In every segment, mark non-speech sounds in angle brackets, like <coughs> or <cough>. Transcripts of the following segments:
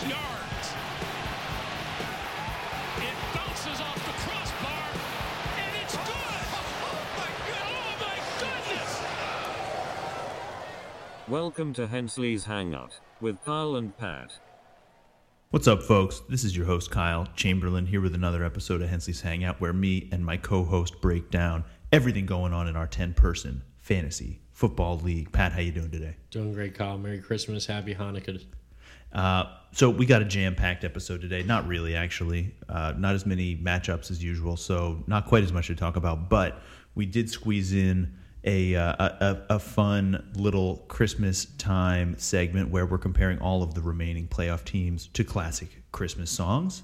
six yards. It bounces off the crossbar, and it's good. Oh my god! Oh my goodness! Welcome to Hensley's Hangout with Kyle and Pat. What's up, folks? This is your host Kyle Chamberlain here with another episode of Hensley's Hangout, where me and my co-host break down everything going on in our ten-person fantasy football league. Pat, how you doing today? Doing great, Kyle. Merry Christmas, Happy Hanukkah. Uh, so we got a jam-packed episode today. Not really, actually. Uh, not as many matchups as usual, so not quite as much to talk about. But we did squeeze in a uh, a, a fun little Christmas time segment where we're comparing all of the remaining playoff teams to classic Christmas songs.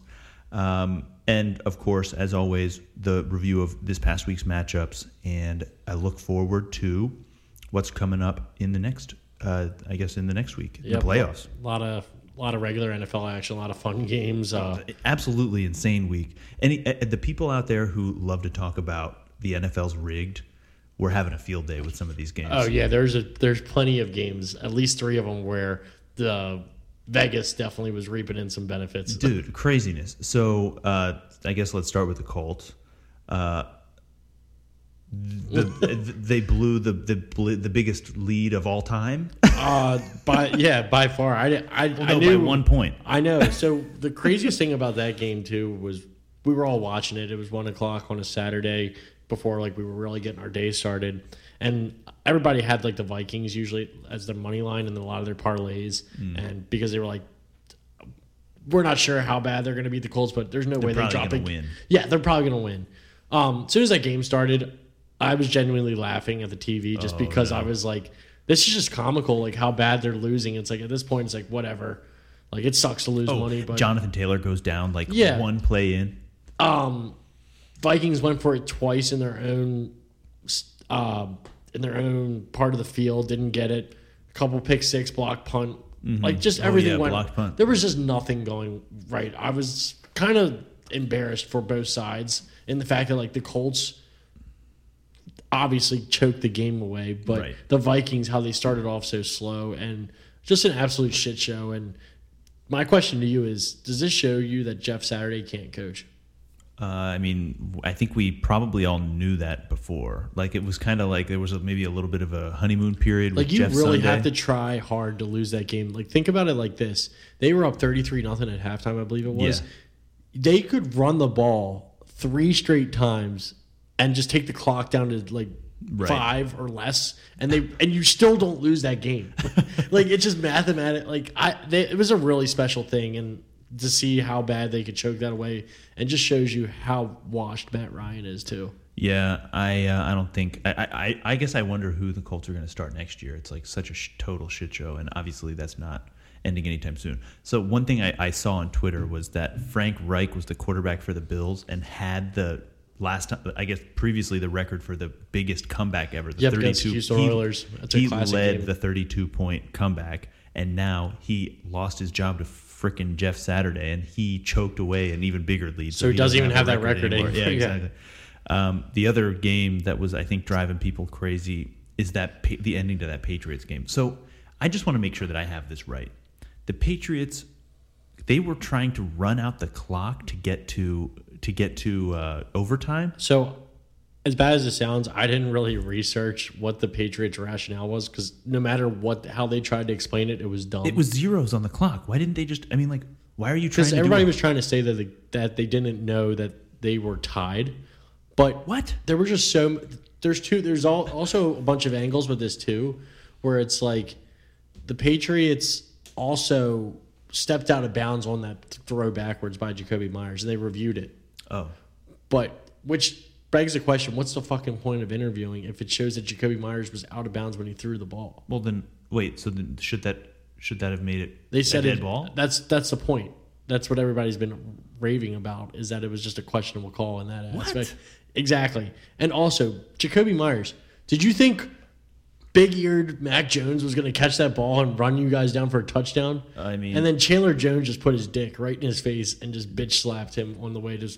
Um, and of course, as always, the review of this past week's matchups. And I look forward to what's coming up in the next, uh, I guess, in the next week, Yep, the playoffs. A lot of a lot of regular NFL action, a lot of fun games. Uh, Absolutely insane week. Any uh, the people out there who love to talk about the NFL's rigged, we're having a field day with some of these games. oh yeah, there's a there's plenty of games, at least three of them where the Vegas definitely was reaping in some benefits. dude, craziness. So uh, I guess let's start with the Colts. Uh, the, they blew the, the the biggest lead of all time. Uh, by yeah, by far. I I, I No, knew by one point. I know. So the craziest thing about that game too was we were all watching it. It was one o'clock on a Saturday before like we were really getting our day started, and everybody had like the Vikings usually as their money line and a lot of their parlays, Hmm. and because they were like. We're not sure how bad they're going to beat the Colts, but there's no way they're dropping. win. Yeah, they're probably going to win. Um, as soon as that game started, I was genuinely laughing at the TV just Oh, because no. I was like, "This is just comical." Like how bad they're losing. It's like at this point, it's like whatever. Like it sucks to lose money, but Oh, Jonathan Taylor goes down like Yeah. one play in. um, Vikings went for it twice in their own uh, in their own part of the field, didn't get it. A couple pick six, block punt, like just Oh, everything yeah, went. punt. There was just nothing going right. I was kind of embarrassed for both sides in the fact that like the Colts obviously choked the game away, but Right. the Vikings how they started off so slow and just an absolute shit show. And my question to you is: Does this show you that Jeff Saturday can't coach? Uh, I mean, I think we probably all knew that before. Like it was kind of like there was a, maybe a little bit of a honeymoon period. Like you Jeff really Sunday. have to try hard to lose that game. Like think about it like this: they were up thirty-three nothing at halftime, I believe it was. Yeah. They could run the ball three straight times and just take the clock down to like Right. five or less, and they and you still don't lose that game. <laughs> like it's just mathematic. Like I, they, it was a really special thing, and to see how bad they could choke that away, and just shows you how washed Matt Ryan is too. Yeah, I uh, I don't think I, I I guess I wonder who the Colts are going to start next year. It's like such a sh- total shit show, and obviously that's not ending anytime soon. So one thing I, I saw on Twitter was that Frank Reich was the quarterback for the Bills and had the last time I guess previously the record for the biggest comeback ever. The Yep, against the Houston he, Oilers. That's he led game. the 32 point comeback, and now he lost his job to frickin' Jeff Saturday, and he choked away an even bigger lead. So he doesn't even have that record anymore. anymore. Yeah, Yeah. exactly. Um, the other game that was, I think, driving people crazy is that pa- the ending to that Patriots game. So I just want to make sure that I have this right. The Patriots, they were trying to run out the clock to get to to get to uh, overtime. So, as bad as it sounds, I didn't really research what the Patriots' rationale was because no matter what how they tried to explain it, it was dumb. It was zeros on the clock. Why didn't they just? I mean, like, why are you trying because everybody was trying to say that they, that they didn't know that they were tied, but What? There were just so there's two. There's all, also a bunch of angles with this too, where it's like the Patriots also stepped out of bounds on that throw backwards by Jakobi Meyers, and they reviewed it. Oh, But which begs the question: What's the fucking point of interviewing if it shows that Jakobi Meyers was out of bounds when he threw the ball? well then wait. So then should that should that have made it? They said a dead it, ball. That's that's the point. That's what everybody's been raving about is that it was just a questionable call in that What? aspect. Exactly. And also, Jakobi Meyers. Did you think big-eared Mac Jones was going to catch that ball and run you guys down for a touchdown? I mean- and then Chandler Jones just put his dick right in his face and just bitch slapped him on the way to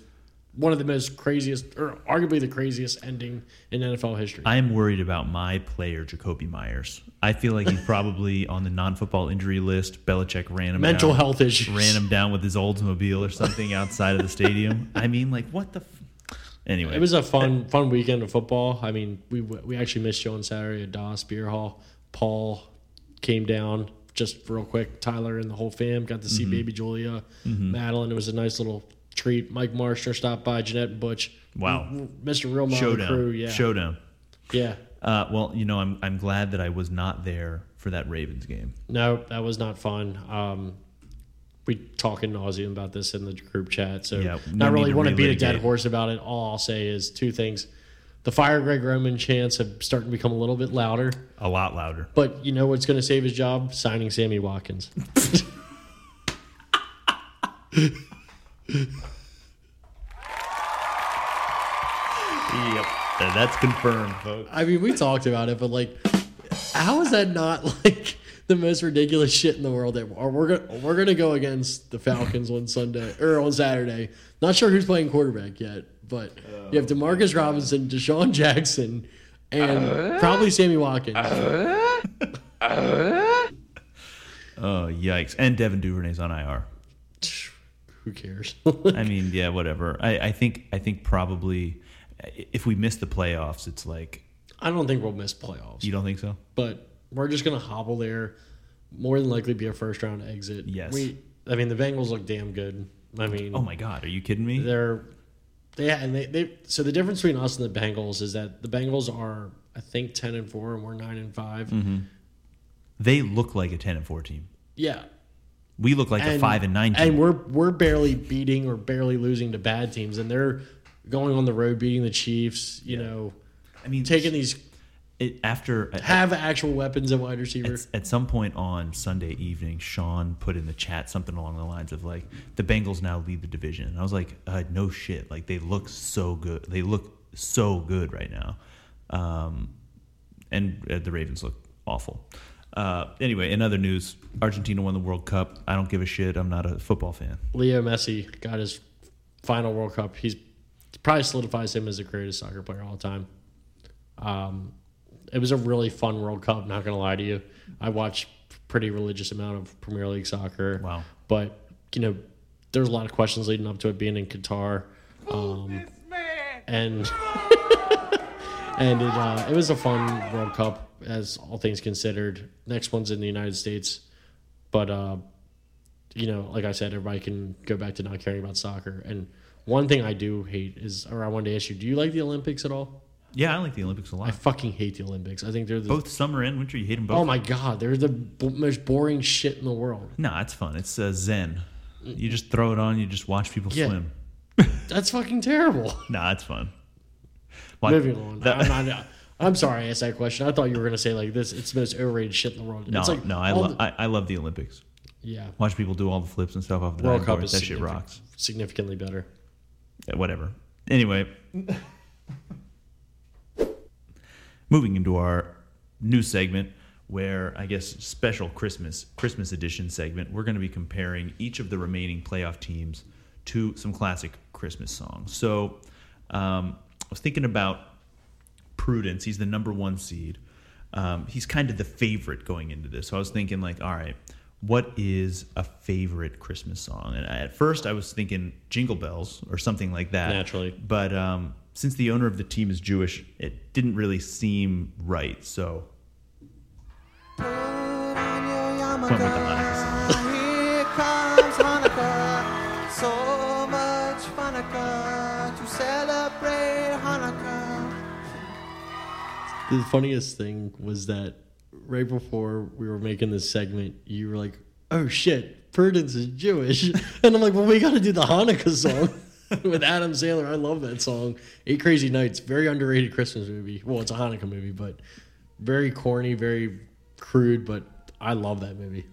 one of the most craziest, or arguably the craziest ending in NFL history. I am worried about my player, Jakobi Meyers. I feel like he's probably <laughs> on the non-football injury list. Belichick ran him Mental down, health issues. ran him down with his Oldsmobile or something outside of the stadium. I mean, like what the. F- anyway, It was a fun, fun weekend of football. I mean, we we actually missed you on Saturday at Doss Beer Hall. Paul came down just real quick. Tyler and the whole fam got to see Mm-hmm. baby Julia, Madeline. It was a nice little treat. Mike Marshner stopped by. Jeanette and Butch. Wow. Mr. Real Model showdown. Crew. Yeah, Showdown. yeah. Uh, well, you know, I'm I'm glad that I was not there for that Ravens game. No, that was not fun. Um, we talk in nauseum about this in the group chat, so Yeah, no not really want to beat a dead horse about it. All I'll say is two things: the fire Greg Roman chants have starting to become a little bit louder. A lot louder. But you know what's going to save his job? Signing Sammy Watkins. <laughs> Yep, Uh, that's confirmed, folks. I mean, we talked about it, but like, how is that not <laughs> like the most ridiculous shit in the world? That or we're gonna we're gonna go against the Falcons on Sunday or on Saturday. Not sure who's playing quarterback yet, but you have Demarcus Robinson, DeSean Jackson, and probably Sammy Watkins. <laughs> Oh yikes! And Devin Duvernay's on IR. Who cares? I mean, yeah, whatever. I, I think I think probably if we miss the playoffs, it's like I don't think we'll miss playoffs, you don't think so. but we're just gonna hobble there. More than likely, be a first round exit. Yes. We, I mean, the Bengals look damn good. I mean, Oh my God, are you kidding me? they're they and they, they so the difference between us and the Bengals is that the Bengals are I think ten and four and we're nine and 5 Mm-hmm. They look like a ten and four team. Yeah, We look like a five and nine team. and we're we're barely beating or barely losing to bad teams, and they're going on the road beating the Chiefs. You know, I mean, taking these it, after at, have actual weapons at wide receiver. at, at some point on Sunday evening, Sean put in the chat something along the lines of like the Bengals now lead the division. And I was like, uh, no shit. Like they look so good. They look so good right now. Um, and uh, the Ravens look awful. Uh, anyway, in other news, Argentina won the World Cup. I don't give a shit. I'm not a football fan. Leo Messi got his final World Cup. He's probably solidifies him as the greatest soccer player of all time. Um, it was a really fun World Cup. Not gonna lie to you, I watched pretty religious amount of Premier League soccer. Wow. But you know, there's a lot of questions leading up to it being in Qatar. Um, and <laughs> and it uh, it was a fun World Cup as all things considered. Next one's in the United States, but uh, you know, like I said, everybody can go back to not caring about soccer. And one thing I do hate is, or I wanted to ask you, do you like the Olympics at all? Yeah, I like the Olympics a lot. I fucking hate the Olympics. I think they're the Both summer and winter, you hate them both. oh my god, they're the b- most boring shit in the world. No, it's fun. It's uh, zen. You just throw it on. You just watch people Yeah. swim. <laughs> That's fucking terrible. <laughs> Nah, it's fun. Moving on. I'm, not, <laughs> I'm sorry I asked that question. I thought you were going to say like this. It's the most overrated shit in the world. no, it's like no, I, all lo- the- I I love the Olympics. yeah. Watch people do all the flips and stuff off the World diving Cup board. is That shit significant- rocks. significantly better. Yeah, whatever. Anyway, moving into our new segment where I guess special Christmas Christmas edition segment, we're going to be comparing each of the remaining playoff teams to some classic Christmas songs. So um, I was thinking about Prudence. He's the number one seed. Um, he's kind of the favorite going into this. So I was thinking, like, all right, what is a favorite Christmas song? And I, at first, I was thinking Jingle Bells or something like that. Naturally. But um, since the owner of the team is Jewish, it didn't really seem right. So went with the Hanukkah song. Here comes Hanukkah, so much Hanukkah to celebrate Hanukkah. The funniest thing was that right before we were making this segment, you were like, "Oh shit, Prudence is Jewish," <laughs> and I'm like, "Well, we got to do the Hanukkah song <laughs> with Adam Sandler. I love that song. Eight Crazy Nights, very underrated Christmas movie. Well, it's a Hanukkah movie, but very corny, very crude, but I love that movie.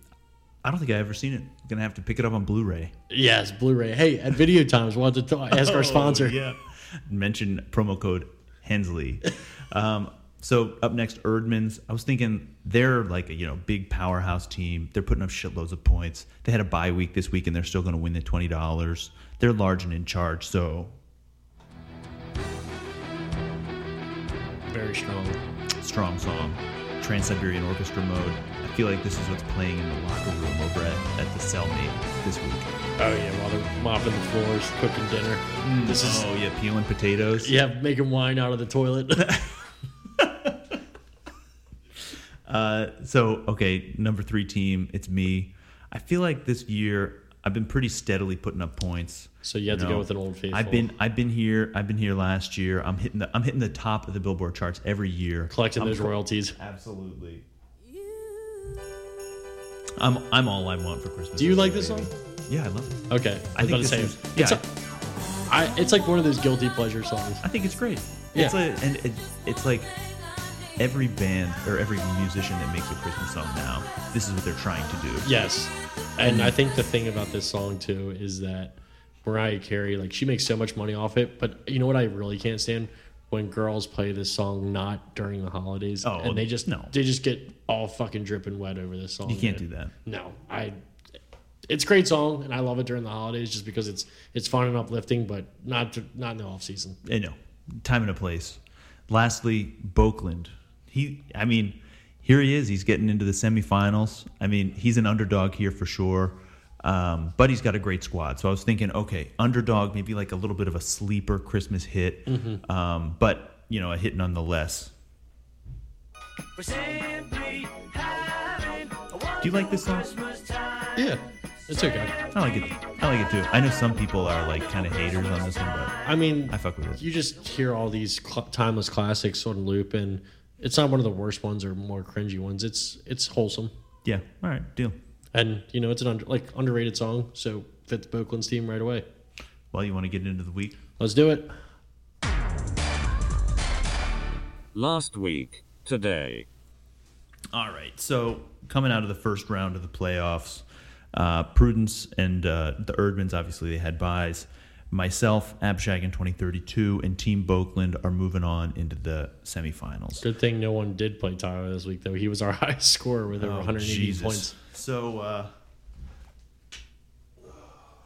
I don't think I've ever seen it. I'm gonna have to pick it up on Blu-ray. Yes, Blu-ray. Hey, at Video Times, we'll have to talk, ask our <laughs> sponsor. Oh, yeah. Mention promo code Hensley. Um, so up next, Erdman's. I was thinking they're like a you know big powerhouse team. They're putting up shitloads of points. They had a bye week this week, and they're still going to win the twenty dollars. They're large and in charge. So very strong, strong song. Trans Siberian Orchestra mode. I feel like this is what's playing in the locker room over at, at the cellmate this week. Oh yeah, while they're mopping the floors, cooking dinner. Mm, this is oh yeah, peeling potatoes. Yeah, making wine out of the toilet. <laughs> Uh, so okay, number three team, it's me. I feel like this year I've been pretty steadily putting up points. So you have to go with an old faithful. I've been I've been here. I've been here last year. I'm hitting the I'm hitting the top of the Billboard charts every year. collecting I'm those royalties. Absolutely. I'm I'm all I want for Christmas. Do you like this baby. song? Yeah, I love it. Okay, I think was this about to is yeah. It's, a, I, it's like one of those guilty pleasure songs. I think it's great. Yeah. It's a, and it, it's like every band or every musician that makes a Christmas song now, this is what they're trying to do. Yes, and I think the thing about this song too is that Mariah Carey, like, she makes so much money off it. But you know what? I really can't stand when girls play this song not during the holidays, Oh, and they just no. they just get all fucking dripping wet over this song. You can't man. do that. No, I. It's a great song, and I love it during the holidays just because it's it's fun and uplifting, but not not in the off season. I know. Time and a place. Lastly, Boakland. He, I mean, here he is. He's getting into the semifinals. I mean, he's an underdog here for sure. Um, but he's got a great squad. So I was thinking, okay, underdog, maybe like a little bit of a sleeper Christmas hit, um, but you know, a hit nonetheless. Do you like this song? Yeah, it's okay. I like it. I like it too. I know some people are like kind of haters on this one, but I mean, I fuck with it. you just hear all these cl- timeless classics on loop, and it's not one of the worst ones or more cringy ones. It's it's wholesome, Yeah. All right. Deal. and you know it's an under, like underrated song, so fits Boakland's team right away. Well, you want to get into the week? Let's do it. Last week, today. All right. So coming out of the first round of the playoffs, uh, Prudence and uh, the Erdmans obviously they had buys. Myself, Abshag in 2032, and Team Boakland are moving on into the semifinals. Good thing no one did play Tyler this week, though. He was our <laughs> highest scorer with over Oh, 180 Jesus. points. So uh,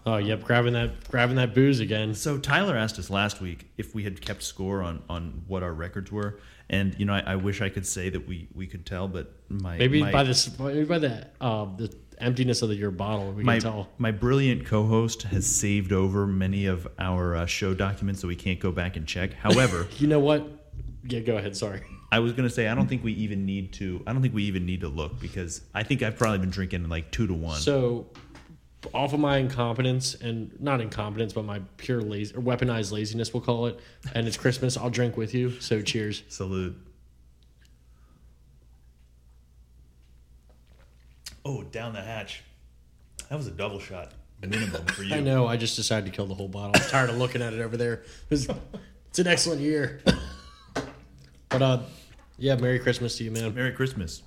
Oh, yep, grabbing that grabbing that booze again. So Tyler asked us last week if we had kept score on, on what our records were, and you know I, I wish I could say that we, we could tell, but my Maybe my, by this, maybe by the uh, the emptiness of the, your bottle, we my, can tell. my brilliant co-host has saved over many of our uh, show documents, so we can't go back and check. However, <laughs> You know what? Yeah, go ahead. Sorry. I was gonna say I don't think we even need to. I don't think we even need to look because I think I've probably been drinking like two to one. So, off of my incompetence and not incompetence, but my pure lazy or weaponized laziness, we'll call it. And it's Christmas. I'll drink with you. So, cheers. Salute. Oh, down the hatch. That was a double shot minimum for <laughs> you. I know. I just decided to kill the whole bottle. I'm tired of looking at it over there. It's, it's an excellent year. <laughs> but uh, yeah, Merry Christmas to you, man. Merry Christmas.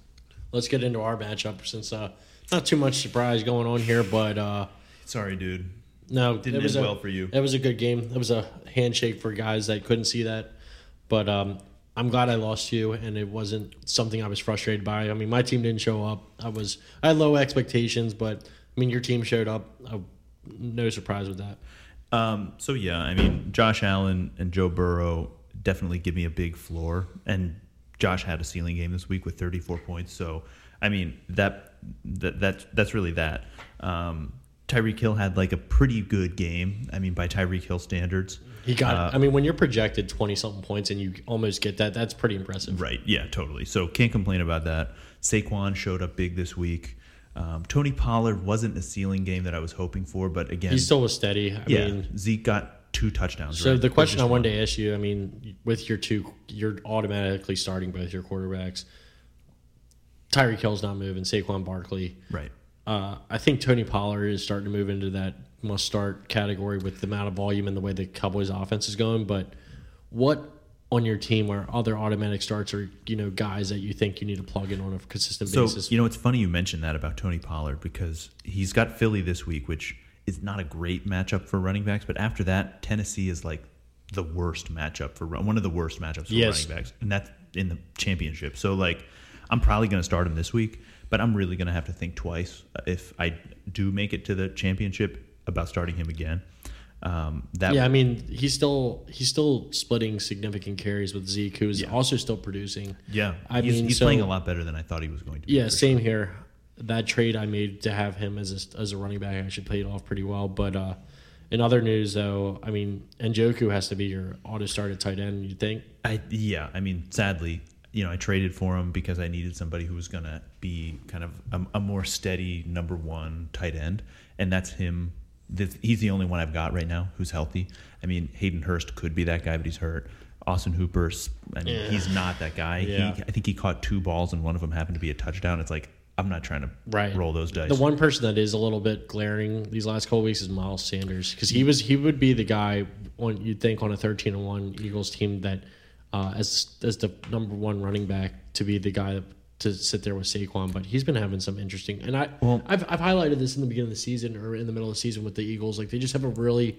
Let's get into our matchup since uh, not too much surprise going on here, but uh, Sorry, dude. no, Didn't it was end a, well for you. It was a good game. It was a handshake for guys that couldn't see that, but um, I'm glad I lost you, and it wasn't something I was frustrated by. I mean, my team didn't show up. I was I had low expectations, but I mean, your team showed up. I, no surprise with that. Um, so yeah, I mean, Josh Allen and Joe Burrow definitely give me a big floor, and Josh had a ceiling game this week with 34 points. So I mean that that that's that's really that. Um, Tyreek Hill had like a pretty good game. I mean, by Tyreek Hill standards, He got. Uh, I mean, when you're projected twenty something points and you almost get that, that's pretty impressive. Right. Yeah, totally. So can't complain about that. Saquon showed up big this week. Um, Tony Pollard wasn't a ceiling game that I was hoping for, but again, He still was steady. I yeah, mean, Zeke got two touchdowns. so right? the question I wanted one. to ask you, I mean, with your two, you're automatically starting both your quarterbacks. Tyreek Hill's not moving. Saquon Barkley. right. Uh, I think Tony Pollard is starting to move into that must start category with the amount of volume and the way the Cowboys offense is going. But what on your team are other automatic starts or you know guys that you think you need to plug in on a consistent So basis? you know, it's funny you mentioned that about Tony Pollard because he's got Philly this week, which is not a great matchup for running backs. But after that, Tennessee is like the worst matchup for one of the worst matchups for Yes. running backs, and that's in the championship. So like, I'm probably going to start him this week, but I'm really going to have to think twice if I do make it to the championship about starting him again. Um, that Yeah, I mean he's still he's still splitting significant carries with Zeke, who's Yeah. also still producing. yeah, I he's, mean, he's so- playing a lot better than I thought he was going to. Yeah, same here. That trade I made to have him as a, as a running back actually paid off pretty well. But uh, in other news, though, I mean, Njoku has to be your auto started tight end. You think? I yeah, I mean, sadly, you know, I traded for him because I needed somebody who was going to be kind of a, a more steady number one tight end, and that's him. This, he's the only one I've got right now who's healthy. I mean, Hayden Hurst could be that guy, but he's hurt. Austin Hooper's, I mean, Yeah. he's not that guy. Yeah. He, I think he caught two balls, and one of them happened to be a touchdown. It's like I'm not trying to Right. roll those dice. The one person that is a little bit glaring these last couple weeks is Miles Sanders because he was he would be the guy on you'd think on a thirteen and one Eagles team that uh, as as the number one running back to be the guy to sit there with Saquon, but he's been having some interesting and I Well- I've I've highlighted this in the beginning of the season or in the middle of the season with the Eagles like they just have a really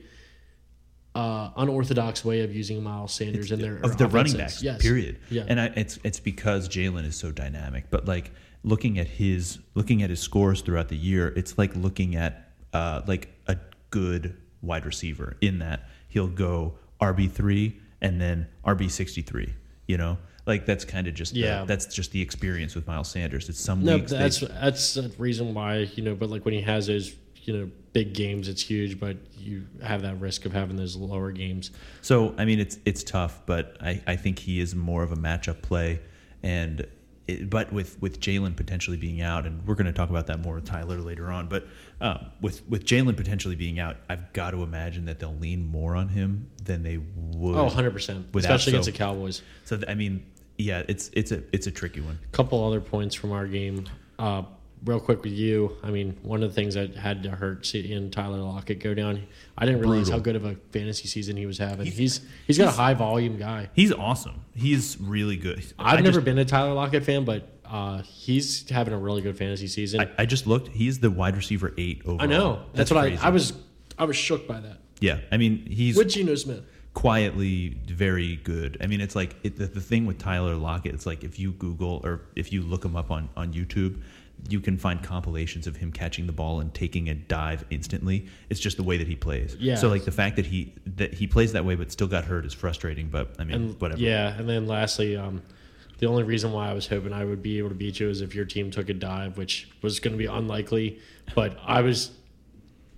uh, unorthodox way of using Miles Sanders in their of the running backs. Yes. Period. Yeah. And I, it's it's because Jalen is so dynamic. But like looking at his looking at his scores throughout the year, it's like looking at uh, like a good wide receiver. In that he'll go RB three and then RB sixty three. You know, like that's kind of just the- Yeah. that's just the experience with Miles Sanders. It's some No, weeks they- that's that's the reason why you know. But like when he has those you know big games, it's huge. But you have that risk of having those lower games. So I mean, it's it's tough, but I, I think he is more of a matchup play, and it, but with with Jalen potentially being out, and we're going to talk about that more with Tyler later on. But um, with with Jalen potentially being out, I've got to imagine that they'll lean more on him than they would. Oh, 100 percent, especially against the Cowboys. So th- I mean, yeah, it's it's a it's a tricky one. A couple other points from our game. Uh, real quick with you, I mean, one of the things that had to hurt seeing Tyler Lockett go down. I didn't realize Brutal. how good of a fantasy season he was having. He's he's got a high volume guy. He's awesome. He's really good. I've I never just, been a Tyler Lockett fan, but uh, he's having a really good fantasy season. I, I just looked. He's the wide receiver eight overall. I know. That's, what crazy. I I was I was shook by that. Yeah, I mean, he's With Geno Smith. Quietly very good. I mean, it's like it, the, the thing with Tyler Lockett. It's like if you Google or if you look him up on on YouTube, you can find compilations of him catching the ball and taking a dive instantly. It's just the way that he plays. Yeah. So like the fact that he that he plays that way but still got hurt is frustrating. But I mean, And whatever. Yeah, and then lastly, um, the only reason why I was hoping I would be able to beat you is if your team took a dive, which was going to be unlikely. But I was,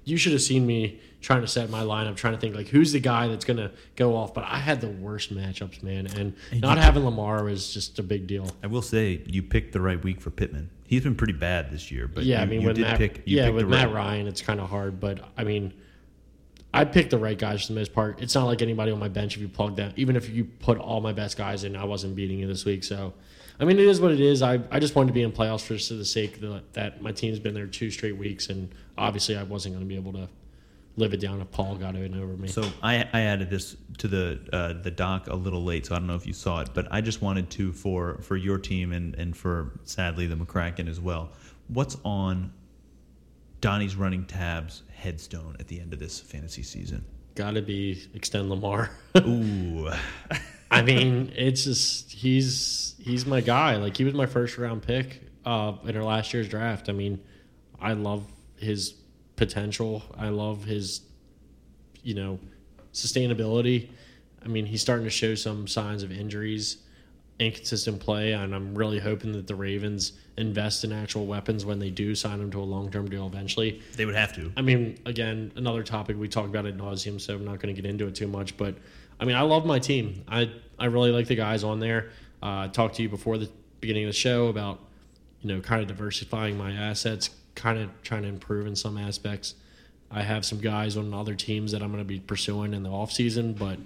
you should have seen me trying to set my lineup, trying to think like who's the guy that's going to go off. But I had the worst matchups, man, and not having Lamar was just a big deal. I will say you picked the right week for Pittman. He's been pretty bad this year, but yeah, you, I mean you with did Matt, pick. You yeah, with Matt right- Ryan, it's kind of hard. But I mean, I picked the right guys for the most part. It's not like anybody on my bench if you plug them. Even if you put all my best guys in, I wasn't beating you this week. So, I mean, it is what it is. I, I just wanted to be in playoffs for just the sake that, that my team's been there two straight weeks, and obviously I wasn't going to be able to live it down if Paul got it over me. So I, I added this to the uh, the doc a little late, so I don't know if you saw it, but I just wanted to for for your team and and for sadly the McCracken as well. What's on Donnie's running tabs headstone at the end of this fantasy season? got to be extend Lamar. Ooh, <laughs> I mean, it's just he's he's my guy. Like he was my first round pick uh, in our last year's draft. I mean, I love his potential. I love his, you know, sustainability. I mean, he's starting to show some signs of injuries, inconsistent play, and I'm really hoping that the Ravens invest in actual weapons when they do sign him to a long term deal eventually. they would have to. I mean, again, another topic we talked about at nauseum, so I'm not going to get into it too much. But I mean, I love my team. I I really like the guys on there. Uh, I talked to you before the beginning of the show about you know kind of diversifying my assets, kind of trying to improve in some aspects. I have some guys on other teams that I'm going to be pursuing in the off season, but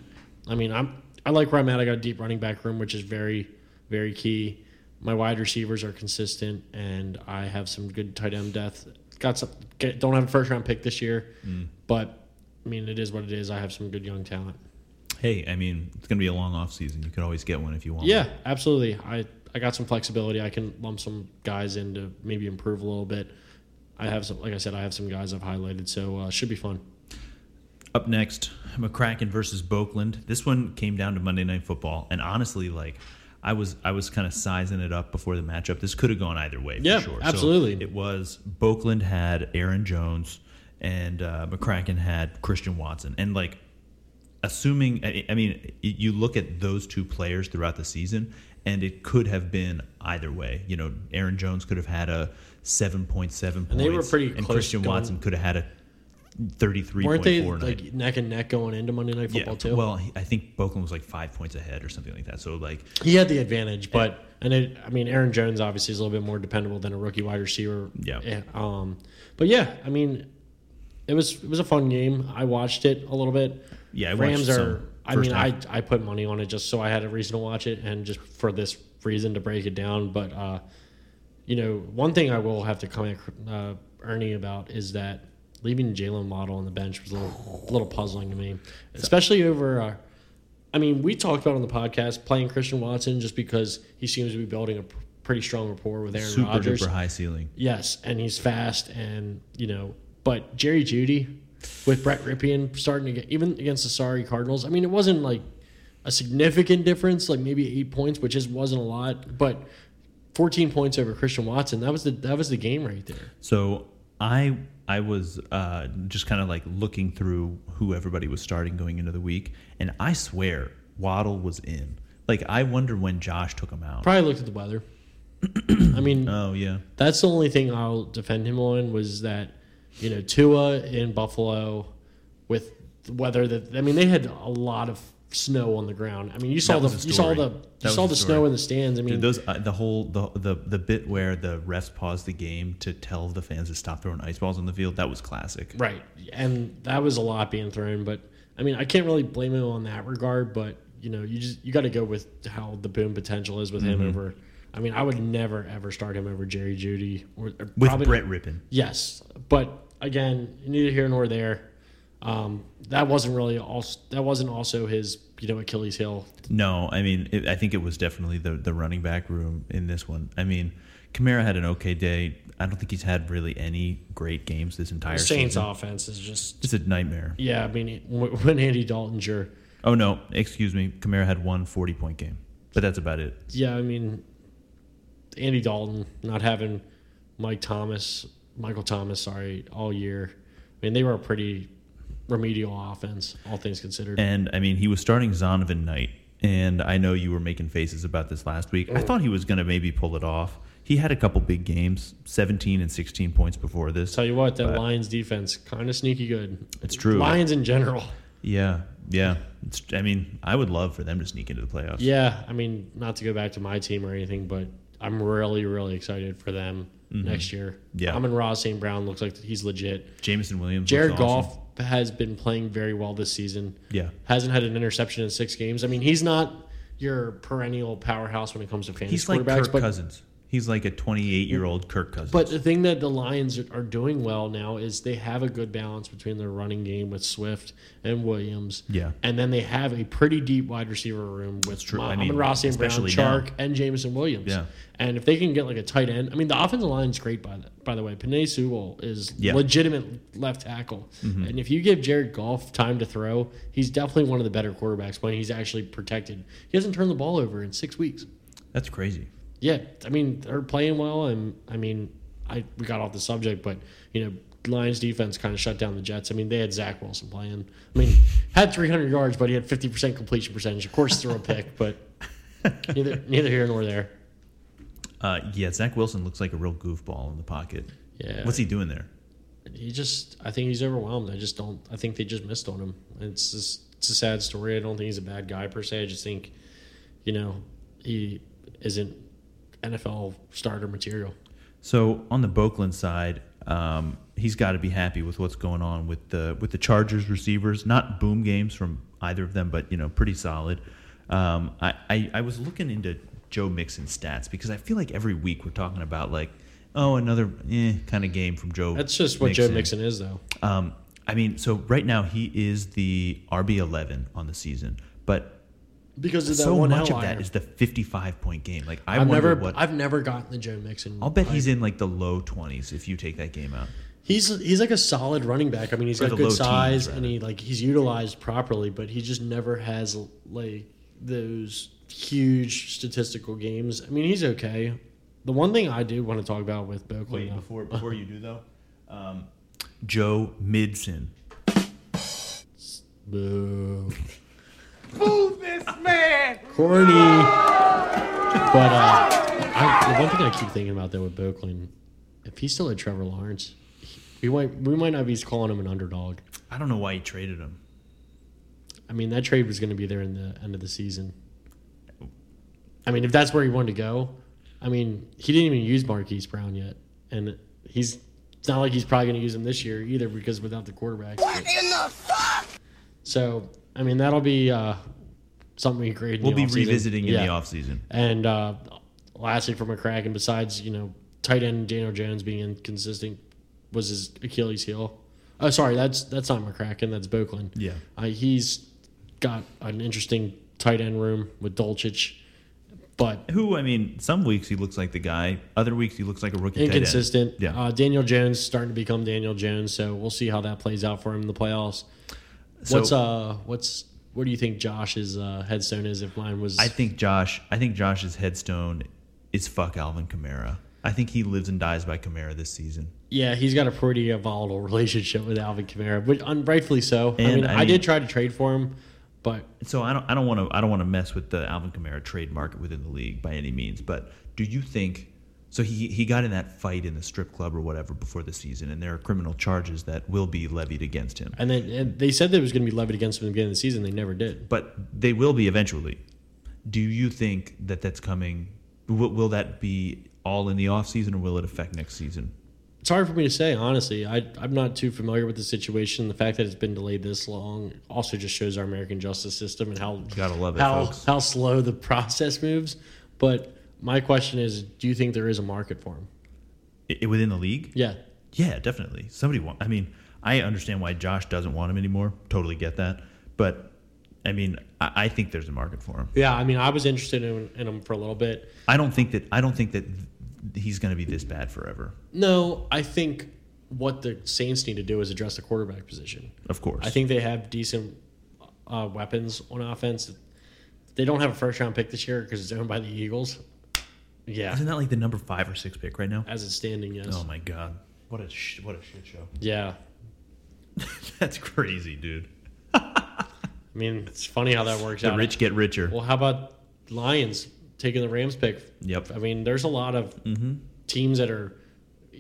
I mean, I'm I like where I'm at. I got a deep running back room, which is very very key. My wide receivers are consistent, and I have some good tight end depth. Got some. Get, don't have a first round pick this year, but I mean, it is what it is. I have some good young talent. Hey, I mean, it's gonna be a long off season. You could always get one if you want. Yeah, absolutely. I I got some flexibility. I can lump some guys in to maybe improve a little bit. I have some, like I said, I have some guys I've highlighted, so uh, should be fun. Up next, McCracken versus Boakland. This one came down to Monday Night Football, and honestly, like I was, I was kind of sizing it up before the matchup. This could have gone either way. For Yeah, sure. So absolutely. it was Boakland had Aaron Jones, and uh, McCracken had Christian Watson. And like, assuming, I mean, you look at those two players throughout the season, and it could have been either way. You know, Aaron Jones could have had a seven point seven points, And they were pretty and Christian going- Watson could have had a thirty three Weren't they like neck and neck going into Monday Night Football too? Well, I think Boakland was like five points ahead or something like that. So like, he had the advantage, but and it, I mean, Aaron Jones obviously is a little bit more dependable than a rookie wide receiver. Yeah. Um, but yeah, I mean, it was it was a fun game. I watched it a little bit. Yeah, I Rams are. I mean, I half. I put money on it just so I had a reason to watch it and just for this reason to break it down. But uh, you know, one thing I will have to comment uh, Ernie about is that leaving Jaylen Waddle on the bench was a little, a little puzzling to me, especially over. Uh, I mean, we talked about on the podcast playing Christian Watson just because he seems to be building a pretty strong rapport with Aaron super Rodgers. duper high ceiling. Yes, and he's fast, and you know, but Jerry Jeudy with Brett Rypien starting to get even against the sorry Cardinals. I mean, it wasn't like a significant difference, like maybe eight points, which just wasn't a lot, but fourteen points over Christian Watson. That was the that was the game right there. So I I was uh, just kind of like looking through who everybody was starting going into the week, and I swear Waddle was in. Like I wonder when Josh took him out. Probably looked at the weather. <clears throat> I mean, Oh yeah, That's the only thing I'll defend him on was that, you know, Tua in Buffalo with the weather that I mean they had a lot of snow on the ground. I mean you saw the you saw the you saw the the story. snow in the stands. I mean Dude, those uh, the whole the, the the bit where the refs paused the game to tell the fans to stop throwing ice balls on the field. That was classic. right, and that was a lot being thrown. But I mean I can't really blame him on that regard. But you know you just you got to go with how the boom potential is with Mm-hmm. him over. I mean I would never ever start him over Jerry Jeudy or, or With probably- Brett Rypien. Yes, but again, neither here nor there. Um, that wasn't really also that wasn't also his you know Achilles heel. No, I mean, it, I think it was definitely the the running back room in this one. I mean, Kamara had an okay day. I don't think he's had really any great games this entire The Saints season. offense is just It's a nightmare. yeah. I mean when <laughs> when Andy Dalton's your Oh no, excuse me. Kamara had one 40 point game, but that's about it. yeah. I mean Andy Dalton not having Mike Thomas, Michael Thomas, sorry, all year. I mean they were a pretty remedial offense, all things considered. And I mean, he was starting Zonovan Knight, and I know you were making faces about this last week. Oh. I thought he was going to maybe pull it off. He had a couple big games, 17 and 16 points before this. Tell you what, that Lions defense kind of sneaky good. It's true. Lions in general. Yeah, yeah. It's, I mean, I would love for them to sneak into the playoffs. Yeah, I mean, not to go back to my team or anything, but I'm really, really excited for them next year. Mm-hmm. Yeah. Amon-Ra St. Brown. Looks like he's legit. Jameson Williams. Jared looks awesome. Goff has been playing very well this season. Yeah. Hasn't had an interception in six games. I mean, he's not your perennial powerhouse when it comes to fantasy He's like quarterbacks, Kirk but Cousins. He's like a 28 year old Kirk Cousins. But the thing that the Lions are doing well now is they have a good balance between their running game with Swift and Williams. Yeah. And then they have a pretty deep wide receiver room with. Amon I mean, Ross and Brown, especially now. Chark, and Jameson Williams. Yeah. And if they can get like a tight end, I mean, the offensive line is great by the, by the way. Penei Sewell is Yeah. legitimate left tackle. Mm-hmm. And if you give Jared Goff time to throw, he's definitely one of the better quarterbacks when he's actually protected. He hasn't turned the ball over in six weeks. That's crazy. Yeah, I mean they're playing well, and I mean I we got off the subject, but you know Lions defense kind of shut down the Jets. I mean they had Zach Wilson playing. I mean had 300 yards, but he had 50 percent completion percentage. Of course, throw a pick, but <laughs> neither neither here nor there. Uh, yeah, Zach Wilson looks like a real goofball in the pocket. Yeah, What's he doing there? He just I think he's overwhelmed. I just don't. I think they just missed on him. It's just it's a sad story. I don't think he's a bad guy per se. I just think you know he isn't NFL starter material. So on the Boakland side, um, he's got to be happy with what's going on with the with the Chargers receivers. Not boom games from either of them, but you know, pretty solid. Um, I, I I was looking into Joe Mixon's stats because I feel like every week we're talking about like, oh, another eh, kind of game from Joe. That's just what Joe Mixon is, though. Um, I mean, so right now he is the RB eleven on the season, but Because of that so one much of that is the fifty-five point game. Like I I've never, what. I've never gotten the Joe Mixon. I'll bet he's in like the low twenties if you take that game out. he's he's like a solid running back. I mean, he's Or got good size teens, and he like he's utilized properly, but he just never has like those huge statistical games. I mean, he's okay. The one thing I do want to talk about with Oakland, though- before before you do though, um, Joe Midson. Boo. <laughs> Move this man! Corny. But uh, I, the one thing I keep thinking about though with Oakland, if he still had Trevor Lawrence, we might we might not be calling him an underdog. I don't know why he traded him. I mean, that trade was going to be there in the end of the season. I mean, if that's where he wanted to go, I mean, he didn't even use Marquise Brown yet, and he's it's not like he's probably going to use him this year either because without the quarterbacks. What in the fuck? So, I mean, that'll be uh, something we in We'll be offseason. revisiting in Yeah. the offseason. And uh, lastly, from McCracken, besides you know tight end Daniel Jones being inconsistent, was his Achilles heel. Oh, sorry, that's that's not McCracken. That's Boakland. Yeah. Uh, he's got an interesting tight end room with Dulcich, but Who, I mean, some weeks he looks like the guy. Other weeks he looks like a rookie tight end. inconsistent. Yeah. Uh, Daniel Jones starting to become Daniel Jones, so we'll see how that plays out for him in the playoffs. So- what's uh what's what do you think Josh's uh, headstone is if mine was I think Josh. I think Josh's headstone is fuck Alvin Kamara. I think he lives and dies by Kamara this season. Yeah, he's got a pretty uh, volatile <laughs> relationship with Alvin Kamara, but unrightfully so. I mean, I I, did try to trade for him, but So I don't. I don't want to. I don't want to mess with the Alvin Kamara trade market within the league by any means. But do you think? So he he got in that fight in the strip club or whatever before the season, and there are criminal charges that will be levied against him. and then and they said it was going to be levied against him at the beginning of the season. They never did. But they will be eventually. Do you think that that's coming? Will, will that be all in the off season, or will it affect next season? It's hard for me to say, honestly. I, I'm not too familiar with the situation. The fact that it's been delayed this long also just shows our American justice system and how Gotta love it, how, folks. how slow the <laughs> process moves. But my question is, do you think there is a market for him? I, within the league? Yeah, Yeah, definitely. Somebody want. I mean, I understand why Josh doesn't want him anymore. Totally get that. But I mean, I, I think there's a market for him. yeah. I mean, I was interested in, in him for a little bit. I don't think that. I don't think that he's going to be this bad forever. No, I think what the Saints need to do is address the quarterback position. Of course. I think they have decent uh, weapons on offense. They don't have a first round pick this year because it's owned by the Eagles. Yeah, Isn't that like the number five or six pick right now? as it's standing, yes. Oh my god! What a sh- what a shit show. Yeah, <laughs> That's crazy, dude. <laughs> I mean it's funny how that works The out. The rich get richer. Well, how about Lions taking the Rams pick? Yep. I mean, there's a lot of mm-hmm. teams that are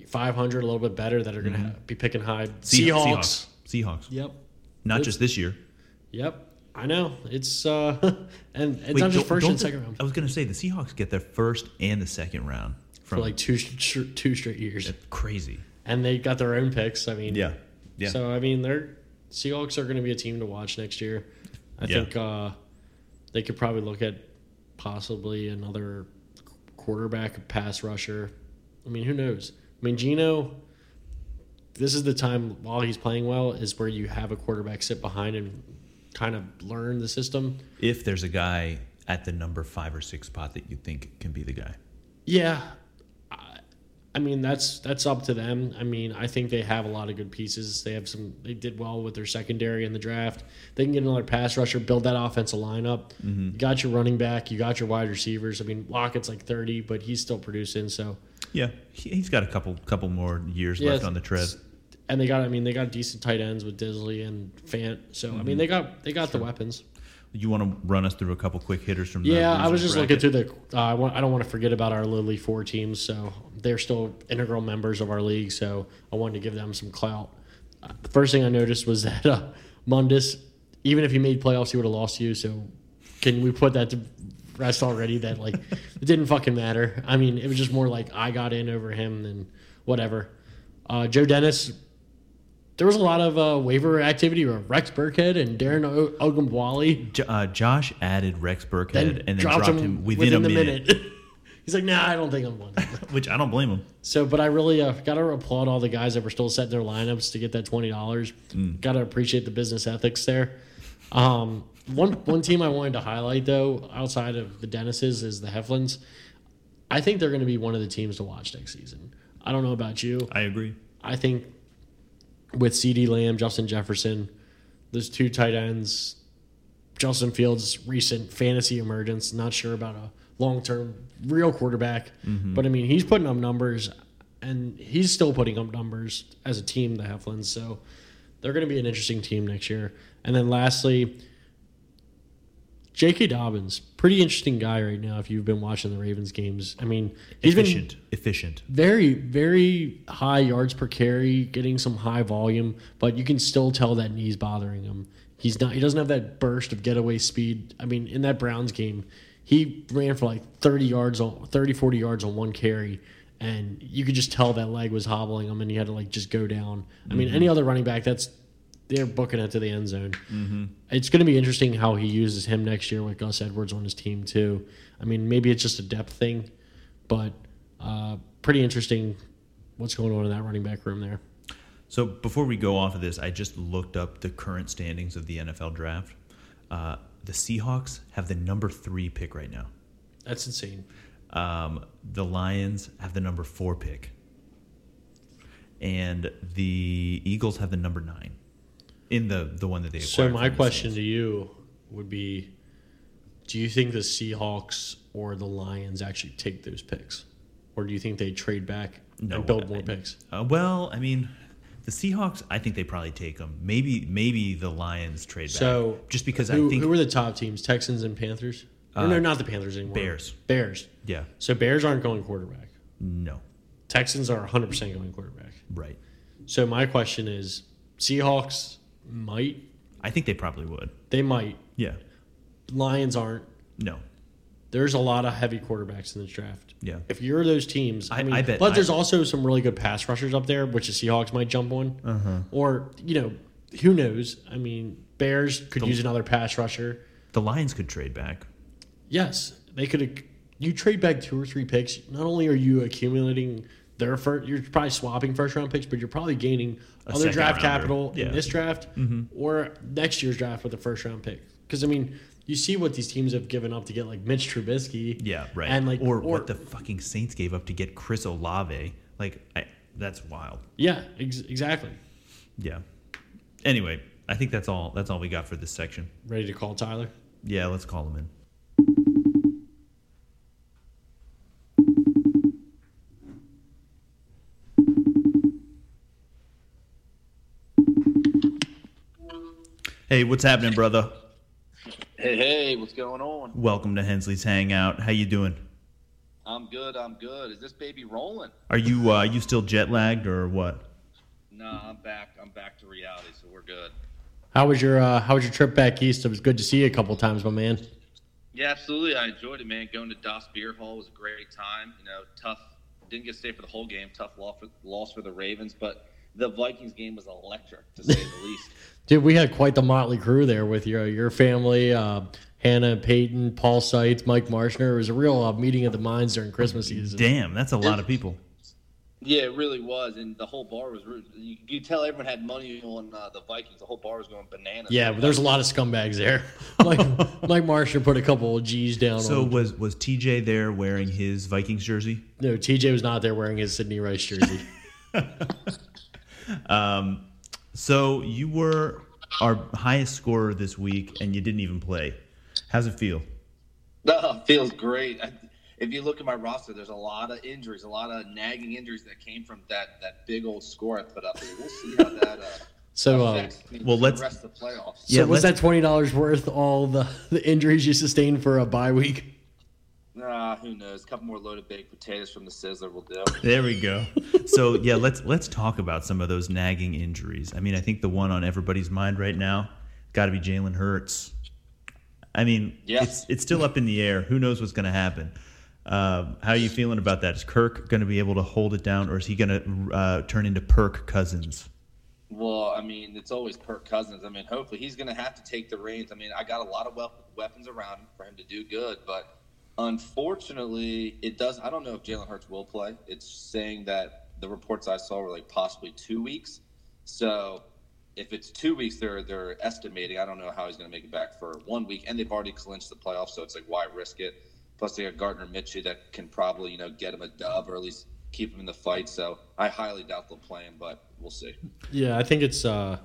500, a little bit better, that are going to mm-hmm. be picking high. Se- Seahawks. Seahawks. Seahawks. Yep. Not It's- just this year. Yep. I know. It's uh, <laughs> and it's Wait, not just first and the- second round. I was going to say the Seahawks get their first and the second round for from like two two straight years, crazy. and they got their own picks. I mean, Yeah. Yeah. So I mean, they're Seahawks are going to be a team to watch next year. I Yeah. think uh, they could probably look at possibly another quarterback, pass rusher. I mean, who knows? I mean, Geno. This is the time while he's playing well is where you have a quarterback sit behind and kind of learn the system. if there's a guy at the number five or six spot that you think can be the guy. Yeah, I, I mean that's that's up to them. I mean, I think they have a lot of good pieces. They have some. They did well with their secondary in the draft. They can get another pass rusher, build that offensive lineup. Mm-hmm. You got your running back, you got your wide receivers. I mean, Lockett's like thirty, but he's still producing. So, Yeah, he, he's got a couple couple more years Yeah, left on the tread. And they got. I mean, they got decent tight ends with Dissly and Fant. So, I mean, they got they got the weapons. You want to run us through a couple quick hitters from the Yeah, I was just bracket? looking through the. Uh, I, want, I don't want to forget about our Lily Four teams, so they're still integral members of our league. So I wanted to give them some clout. Uh, the first thing I noticed was <laughs> that uh, Mundus, even if he made playoffs, he would have lost to you. So can we put that to rest already? That like <laughs> it didn't fucking matter. I mean, it was just more like I got in over him than whatever. Uh, Joe Dennis. There was a lot of uh, waiver activity with Rex Burkhead and Darren o- Ogunbowale J- uh, Josh added Rex Burkhead then and then dropped, him, him within, a the minute, <laughs> He's like, nah, I don't think I'm one. <laughs> which I don't blame him. so, but I really uh, got to applaud all the guys that were still setting their lineups to get that twenty dollars. Mm. Got to appreciate the business ethics there. Um, one one team I wanted to highlight though, outside of the Dennises, is the Heflins. I think they're going to be one of the teams to watch next season. I don't know about you. I agree. I think with CeeDee Lamb, Justin Jefferson, those two tight ends, Justin Fields' recent fantasy emergence. Not sure about a long term real quarterback, mm-hmm. but I mean he's putting up numbers. and he's still putting up numbers as a team, the Heflins. So they're going to be an interesting team next year. And then lastly, J.K. Dobbins, pretty interesting guy right now. If you've been watching the Ravens games, I mean, he's efficient, been efficient. very, very high yards per carry, getting some high volume, but you can still tell that knee's bothering him. He's not. He doesn't have that burst of getaway speed. I mean, in that Browns game, he ran for like 30 yards on 30, 40 yards on one carry, and you could just tell that leg was hobbling him, and he had to like just go down. I mean, mm-hmm. any other running back, that's they're booking it to the end zone. Mm-hmm. It's going to be interesting how he uses him next year with Gus Edwards on his team too. I mean, maybe it's just a depth thing, but uh, pretty interesting what's going on in that running back room there. So before we go off of this, I just looked up the current standings of the NFL draft. Uh, the Seahawks have the number three pick right now. That's insane. Um, the Lions have the number four pick, and the Eagles have the number nine in the the one that they. So my question to you would be: Do you think the Seahawks or the Lions actually take those picks, or do you think they trade back No, and build more I- picks? Uh, well, I mean, the Seahawks. I think they probably take them. Maybe maybe the Lions trade back. So just because who, I think who are the top teams? Texans and Panthers? Or no, not the Panthers anymore. Bears. Bears. yeah So Bears aren't going quarterback. no Texans are 100 percent going quarterback. right. So my question is: Seahawks might, I think they probably would. they might. Yeah. Lions aren't. No. There's a lot of heavy quarterbacks in this draft. Yeah. If you're those teams, I, I- mean, I bet- but there's I- also some really good pass rushers up there, which the Seahawks might jump on. Uh-huh. Or you know, who knows? I mean, Bears could use another pass rusher. The Lions could trade back. Yes, they could. You trade back two or three picks. Not only are you accumulating their first, you're probably swapping first round picks, but you're probably gaining other draft rounder. capital Yeah. Mm-hmm. in this draft or next year's draft with a first round pick. Because I mean, you see what these teams have given up to get like Mitch Trubisky. Yeah, right. And like or, what the fucking Saints gave up to get Chris Olave. Like I, that's wild. yeah, ex- exactly. Yeah. Anyway, I think that's all. That's all we got for this section. Ready to call Tyler? Yeah, let's call him in. Hey, what's happening, brother? Hey, hey, what's going on? Welcome to Hensley's Hangout. How you doing? I'm good. I'm good. Is this baby rolling? Are you uh, you still jet lagged or what? Nah, I'm back. I'm back to reality, so we're good. How was your uh, How was your trip back east? It was good to see you a couple times, my man. Yeah, absolutely. I enjoyed it, man. Going to Das Beer Hall was a great time. You know, tough. Didn't get to stay for the whole game. Tough loss for, loss for the Ravens, but the Vikings game was electric, to say the <laughs> least. Dude, we had quite the motley crew there with your your family, uh, Hannah, Peyton, Paul Seitz, Mike Marshner. It was a real uh, meeting of the minds during Christmas season. Damn, that's a lot of people. Yeah, it really was, and the whole bar was. You you could tell everyone had money on uh, the Vikings. The whole bar was going bananas. Yeah, but there's a lot of scumbags there. <laughs> Mike, <laughs> Mike Marshner put a couple of G's down So on. was was TJ there wearing his Vikings jersey? No, TJ was not there wearing his Sidney Rice jersey. <laughs> So you were our highest scorer this week, and you didn't even play. How's it feel? <laughs> No, feels great. I, if you look at my roster, there's a lot of injuries, a lot of nagging injuries that came from that that big old score I put up. We'll see how that uh, <laughs> So, uh, affects well, let's- the rest of the playoffs. so Yeah, was that twenty dollars worth all the, <laughs> the injuries you sustained for a bye week? Nah, who knows? A couple more loaded baked potatoes from the Sizzler will do. There we go. so yeah, let's let's talk about some of those nagging injuries. I mean, I think the one on everybody's mind right now got to be Jalen Hurts. I mean, Yeah. it's it's still up in the air. Who knows what's going to happen? Um, how are you feeling about that? Is Kirk going to be able to hold it down, or is he going to uh, turn into Perk Cousins? Well, I mean, it's always Kirk Cousins. I mean, hopefully he's going to have to take the reins. I mean, I got a lot of weapons around him for him to do good, but unfortunately, it does. I don't know if Jalen Hurts will play. It's saying that the reports I saw were like possibly two weeks. So if it's two weeks, they're they're estimating. I don't know how he's going to make it back for one week, and they've already clinched the playoffs, so it's like why risk it? Plus, they got Gardner Minshew that can probably you know get him a dub or at least keep him in the fight. So I highly doubt they'll play him, but we'll see. Yeah, I think it's. Uh,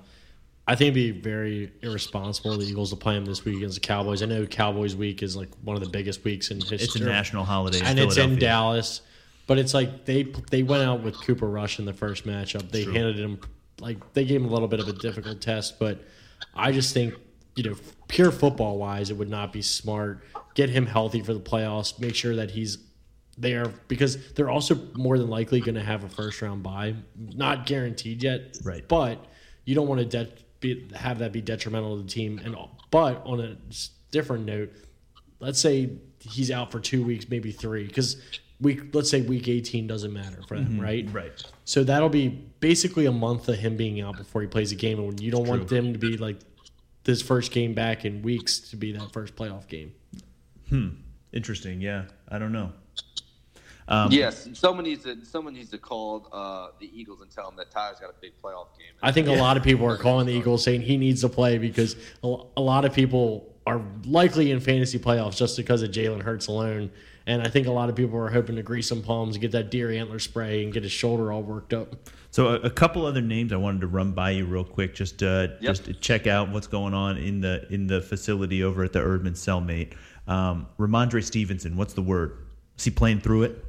I think it'd be very irresponsible of the Eagles to play him this week against the Cowboys. I know Cowboys week is like one of the biggest weeks in history. It's a national holiday, and it's in Dallas. But it's like they they went out with Cooper Rush in the first matchup. They handed him like they gave him a little bit of a difficult test, but I just think you know pure football wise, it would not be smart. Get him healthy for the playoffs. Make sure that he's there because they're also more than likely going to have a first round bye. Not guaranteed yet, Right. But you don't want to de- be, have that be detrimental to the team. And but on a different note, let's say he's out for two weeks, maybe three, because week let's say week eighteen doesn't matter for them, right? Right. So that'll be basically a month of him being out before he plays a game, and you don't want them to be like this first game back in weeks to be that first playoff game. Hmm. Interesting. Yeah. I don't know. Yes, someone needs to someone needs to call uh, the Eagles and tell them that Tyler's got a big playoff game. I think a lot of people are calling the Eagles saying he needs to play because a a lot of people are likely in fantasy playoffs just because of Jalen Hurts alone. And I think a lot of people are hoping to grease some palms, get that deer antler spray, and get his shoulder all worked up. So a, a couple other names I wanted to run by you real quick, just uh, just to check out what's going on in the in the facility over at the Erdman Cellmate. Um, Rhamondre Stevenson, what's the word? Is he playing through it?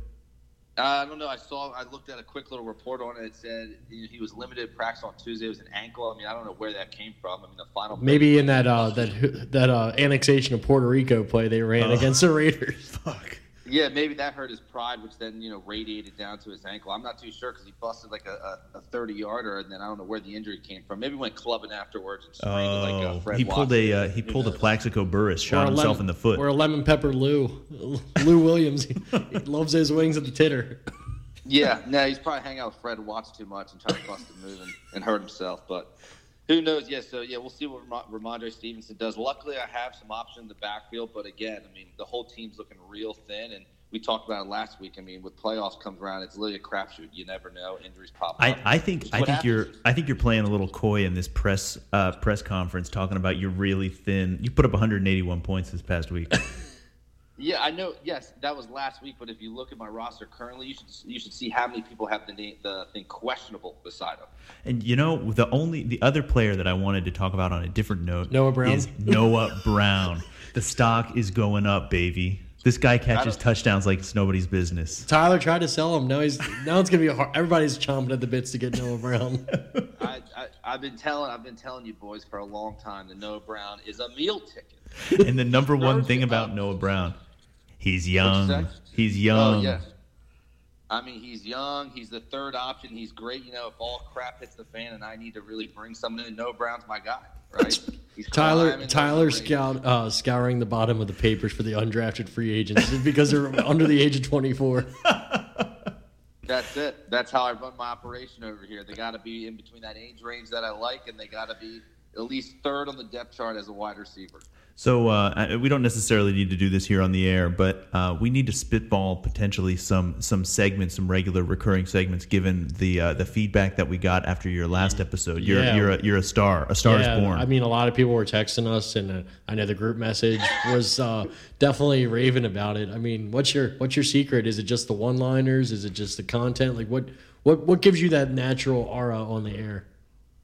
Uh, I don't know. I saw. I looked at a quick little report on it. It said he was limited practice on Tuesday. It was an ankle. I mean, I don't know where that came from. I mean, the final. Maybe in that uh, that that uh, annexation of Puerto Rico play they ran against the Raiders. <laughs> Fuck. Yeah, maybe that hurt his pride, which then you know radiated down to his ankle. I'm not too sure because he busted like a, a, a 30 yarder, and then I don't know where the injury came from. Maybe went clubbing afterwards and sprained it like uh, Oh, Fred he pulled Watson. a uh, he Who pulled a? Plaxico Burress, shot a himself lemon- in the foot. Or a lemon pepper Lou, <laughs> Lou Williams. He, he loves his wings at the titter. Yeah, no, he's probably hanging out with Fred Watts too much and trying to bust a move and, and hurt himself. But who knows? Yeah, so yeah, we'll see what Ram- Rhamondre Stevenson does. Luckily, I have some options in the backfield, but again, I mean, the whole team's looking real thin, and we talked about it last week. I mean, with playoffs comes around, it's literally a crapshoot. You never know. Injuries pop I, up. I think I think you're. I think you're playing a little coy in this press uh, press conference talking about you're really thin. You put up 181 points this past week. <laughs> Yeah, I know. Yes, that was last week. But if you look at my roster currently, you should you should see how many people have the name, the thing questionable beside them. And you know, the only the other player that I wanted to talk about on a different note Noah Brown? is Noah Brown. <laughs> The stock is going up, baby. This guy catches touchdowns like it's nobody's business. Tyler tried to sell him. Now he's now it's gonna be a hard. Everybody's chomping at the bits to get <laughs> Noah Brown. I, I, I've been telling I've been telling you boys for a long time that Noah Brown is a meal ticket. And the number <laughs> one thing about. Noah Brown, he's young. He's young. Oh yes. I mean, he's young. He's the third option. He's great. You know, if all crap hits the fan and I need to really bring someone in, Noah Brown's my guy, right? He's Tyler climbing Tyler scout uh, scouring the bottom of the papers for the undrafted free agents <laughs> because they're under the age of twenty four. <laughs> That's it. That's how I run my operation over here. They got to be in between that age range that I like, and they got to be at least third on the depth chart as a wide receiver. So uh, we don't necessarily need to do this here on the air, but uh, we need to spitball potentially some some segments, some regular recurring segments, given the uh, the feedback that we got after your last episode. You're Yeah. you're a, you're a star. A star is born. I mean, a lot of people were texting us, and uh, I know the group message was uh, definitely raving about it. I mean, what's your what's your secret? Is it just the one liners? Is it just the content? Like what what what gives you that natural aura on the air?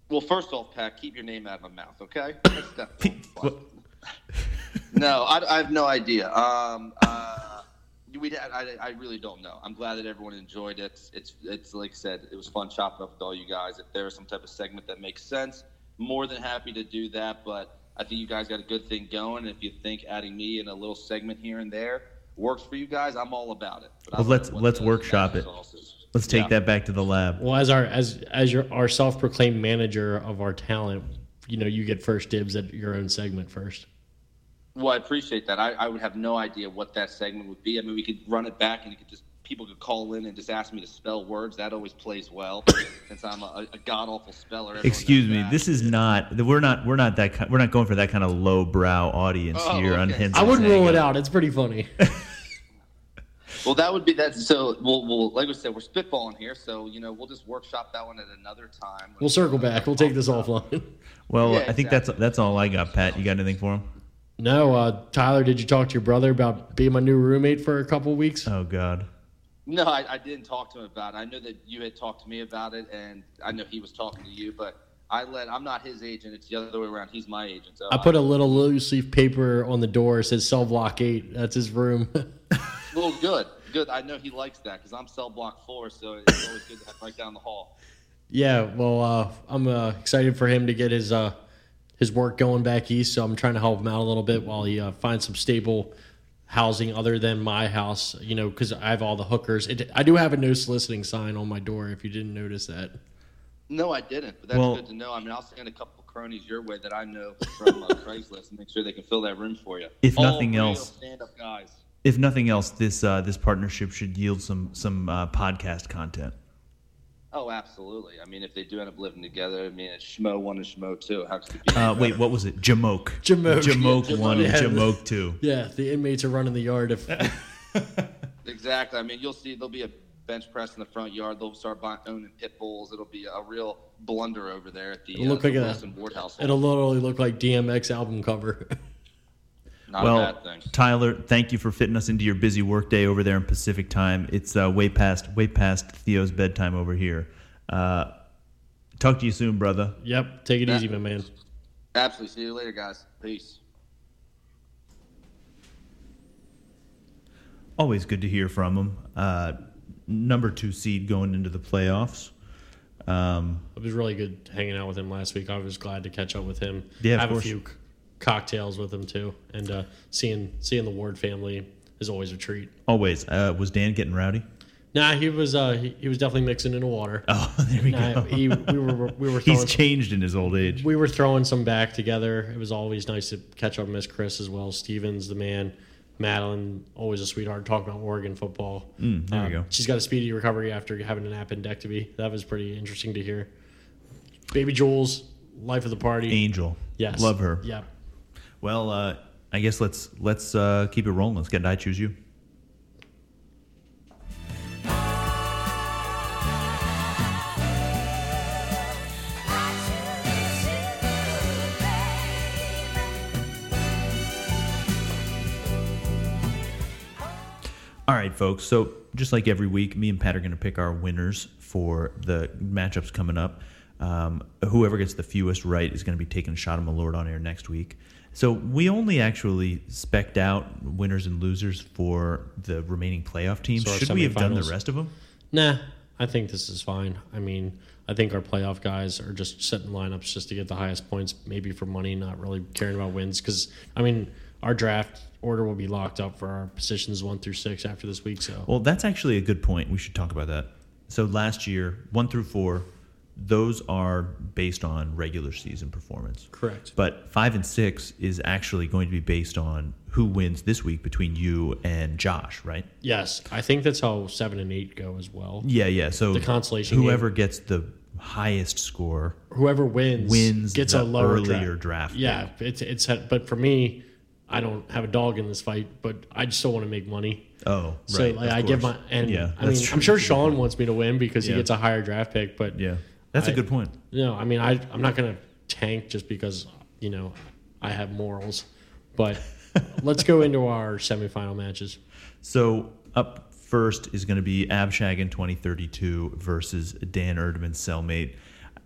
Well, first off, Pat, keep your name out of my mouth, okay? <laughs> That's definitely What- no, I, I have no idea. Um, uh, we, I, I really don't know. I'm glad that everyone enjoyed it. It's, it's like I said, it was fun chopping up with all you guys. If there's some type of segment that makes sense, more than happy to do that. But I think you guys got a good thing going. If you think adding me in a little segment here and there works for you guys, I'm all about it. But Well, let's- let's workshop it. sauce. Let's take Yeah. that back to the lab. Well, as our as as your our self proclaimed manager of our talent, you know, you get first dibs at your own segment first. Well, I appreciate that. I, I would have no idea what that segment would be. I mean, we could run it back, and you could just people could call in and just ask me to spell words. That always plays well, <coughs> since I'm a, a god awful speller. Everyone Excuse me. that. This is not. We're not. We're not that. We're not going for that kind of low brow audience Oh, here on okay. Henson. I wouldn't rule it out. It's pretty funny. <laughs> well. That would be that. So, we'll, we'll like we said, we're spitballing here. So, you know, we'll just workshop that one at another time. We'll circle back. We'll take this offline. Well, Yeah, I think that's that's all I got. Pat, you got anything for him? No, uh, Tyler, did you talk to your brother about being my new roommate for a couple weeks? Oh God. No, I, I didn't talk to him about it. I know that you had talked to me about it, and I know he was talking to you, but. I let. I'm not his agent. It's the other way around. He's my agent. So I put a little loose leaf paper on the door. It says cell block eight. That's his room. <laughs> Well, good, good. I know he likes that because I'm cell block four, so it's always good to have right down the hall. Yeah, well, uh, I'm uh, excited for him to get his uh, his work going back east. So I'm trying to help him out a little bit while he uh, finds some stable housing other than my house. You know, because I have all the hookers. It, I do have a no soliciting sign on my door. If you didn't notice that. No, I didn't, but that's Well- good to know. I mean, I'll send a couple cronies your way that I know from uh, <laughs> Craigslist and make sure they can fill that room for you. If All nothing else- stand-up guys. If nothing else, this uh, this partnership should yield some some uh, podcast content. Oh, absolutely. I mean, if they do end up living together, I mean, it's Schmo one and Schmo two. How could it be? Uh, wait, what was it? Jamoke. Jamoke. Jamoke Yeah, one and Jamoke. Jamoke two. Yeah, the inmates are running the yard. If <laughs> Exactly. I mean, you'll see there'll be a bench press in the front yard. They'll start buying, owning pit bulls. It'll be a real blunder over there at the, It'll look uh, like the a- Wilson Ward household. it'll literally look like DMX album cover. <laughs> Not a Well, bad thing. Tyler, thank you for fitting us into your busy workday over there in Pacific time. It's uh, way past way past Theo's bedtime over here. Uh, talk to you soon, brother. yep, take it easy, my man. Absolutely. See you later, guys. Peace. Always good to hear from him. Uh, number two seed going into the playoffs. Um, It was really good hanging out with him last week. I was glad to catch up with him. Yeah, of have course. a few c- cocktails with him too, and uh, seeing seeing the Ward family is always a treat. always. Uh, was Dan getting rowdy? Nah, he was uh, he, he was definitely mixing in the water. Oh, <laughs> there we Nah, go. he, we were we were <laughs> He's changed in his old age. we were throwing some back together. It was always nice to catch up with Miss Chris as well. Stevens, the man. Madeline, always a sweetheart, talking about Oregon football. Mm, there we Um, go. She's got a speedy recovery after having an appendectomy. That was pretty interesting to hear. Baby Jules, life of the party. Angel. Yes. Love her. Yep. Well, uh, I guess let's let's uh, keep it rolling. Let's get I choose you. All right, folks. So just like every week, me and Pat are going to pick our winners for the matchups coming up. Um, whoever gets the fewest right is going to be taking a shot of Malört on air next week. So we only actually specked out winners and losers for the remaining playoff teams. So Should we have done the rest of them? Nah, I think this is fine. I mean, I think our playoff guys are just setting lineups just to get the highest points, maybe for money, not really caring about wins. Because I mean, our draft order will be locked up for our positions one through six after this week. So Well, that's actually a good point. We should talk about that. So last year, one through four, those are based on regular season performance. correct. But five and six is actually going to be based on who wins this week between you and Josh, right? Yes, I think that's how seven and eight go as well. Yeah, yeah. So The consolation whoever gets the highest score Whoever wins wins gets a lower earlier draft. draft. Yeah, it's it's. But for me, I don't have a dog in this fight, but I just still want to make money. Oh, So right. like, of I give my and yeah, I mean, true. I'm sure Sean wants me to win because Yeah. he gets a higher draft pick, but Yeah, that's a I- good point. you know, I mean I I'm not gonna tank just because you know I have morals, but <laughs> let's go into our semifinal matches. So up first is going to be Abshag in 2032 versus Dan Erdman's cellmate.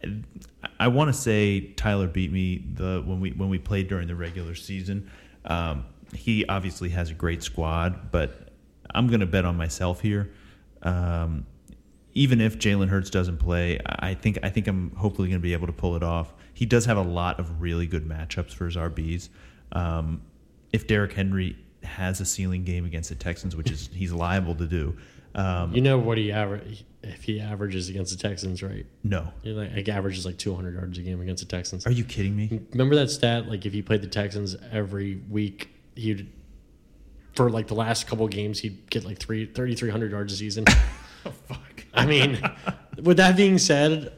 I, I want to say Tyler beat me the when we when we played during the regular season. Um, he obviously has a great squad, but I'm going to bet on myself here. Um, even if Jalen Hurts doesn't play, I think I think I'm hopefully going to be able to pull it off. He does have a lot of really good matchups for his RBs. Um, if Derrick Henry has a ceiling game against the Texans, which is he's liable to do, um, You know what he average if he averages against the Texans, right? no. He like, like averages like 200 yards a game against the Texans. Are you kidding me? Remember that stat? Like if he played the Texans every week, he'd for like the last couple games he'd get like three 3,300 yards a season. Oh, fuck. I mean, with that being said,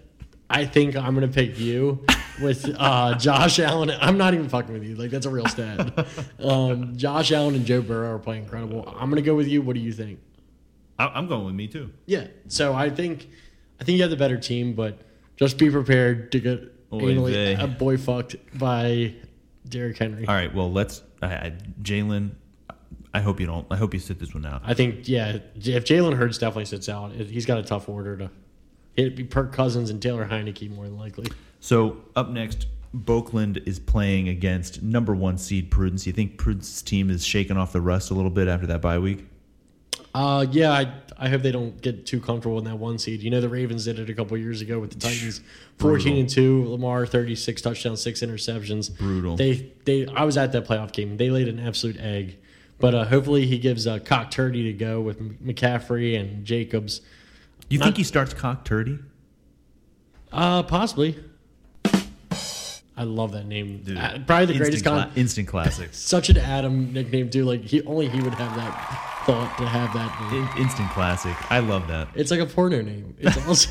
I think I'm gonna pick you with uh, Josh Allen. I'm not even fucking with you. Like that's a real stat. Um, Josh Allen and Joe Burrow are playing incredible. I'm gonna go with you. What do you think? I- I'm going with me too. Yeah. So I think I think you have the better team, but just be prepared to get Oy anally a boy fucked by Derrick Henry. All right. Well, let's. Jalen, I hope you don't. I hope you sit this one out. I think yeah, if Jalen Hurts definitely sits out, he's got a tough order to. It'd be Kirk Cousins and Taylor Heinicke more than likely. So up next, Boakland is playing against number one seed Prudence. You think Prudence's team is shaking off the rust a little bit after that bye week? Uh, yeah, I, I hope they don't get too comfortable in that one seed. You know, the Ravens did it a couple years ago with the Titans, fourteen and two. Lamar thirty six touchdowns, six interceptions. Brutal. They they I was at that playoff game. They laid an absolute egg. But uh, hopefully he gives uh, Cock Turdy to go with McCaffrey and Jacobs. You Not- think he starts cock turdy? Uh, possibly. I love that name. Uh, probably the greatest. Instant, Con- instant classics. <laughs> such an Adam nickname too. Like he only he would have that thought to have that. Name. In- instant classic. I love that. It's like a porno name. It's <laughs> also,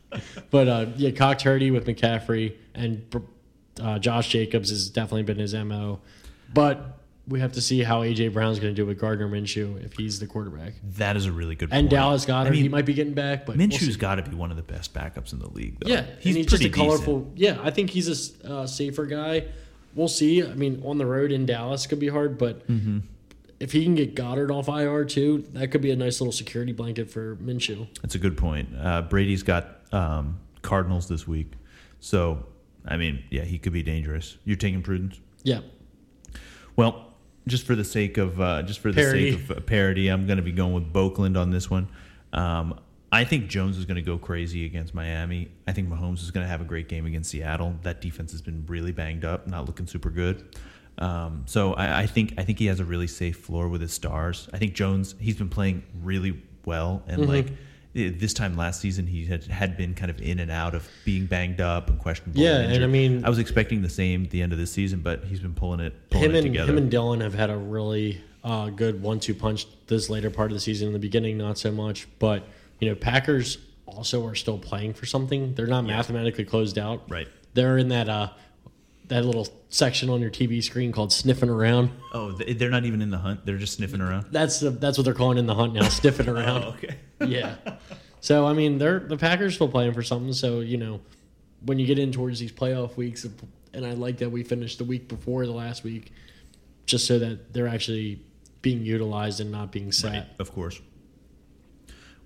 <laughs> but uh, yeah, Cock Turdy with McCaffrey and uh, Josh Jacobs has definitely been his mo. But we have to see how AJ Brown's going to do with Gardner Minshew if he's the quarterback. That is a really good And point. Dallas Goedert, I mean, he might be getting back, but we'll got to be one of the best backups in the league. Though. Yeah, he's, he's just a pretty colorful. decent. Yeah, I think he's a uh, safer guy. We'll see. I mean, on the road in Dallas could be hard, but Mm-hmm. if he can get Goedert off IR too, that could be a nice little security blanket for Minshew. That's a good point. Uh, Brady's got um, Cardinals this week, so I mean, yeah, he could be dangerous. You're taking Prudence. Yeah, Well, just for the sake of uh, just for the Parity. sake of uh, parity, I'm going to be going with Boakland on this one. Um, I think Jones is going to go crazy against Miami. I think Mahomes is going to have a great game against Seattle. That defense has been really banged up, not looking super good. Um, so I, I think I think he has a really safe floor with his stars. I think Jones he's been playing really well, and like eh, this time last season he had had been kind of in and out of being banged up and questionable. Yeah, and injured. I mean- I was expecting the same at the end of this season, but he's been pulling it pulling him it and together. him and Dillon have had a really uh, good one-two punch this later part of the season. In the beginning, not so much, but you know, Packers also are still playing for something. They're not mathematically closed out. Right. They're in that uh, that little section on your TV screen called sniffing around. Oh, they're not even in the hunt. They're just sniffing around. That's the that's what they're calling in the hunt now, sniffing <laughs> oh, around. Oh, okay. yeah. So I mean, they're the Packers still playing for something. So you know, when you get in towards these playoff weeks, and I like that we finished the week before the last week, just so that they're actually being utilized and not being sat. Right, of course.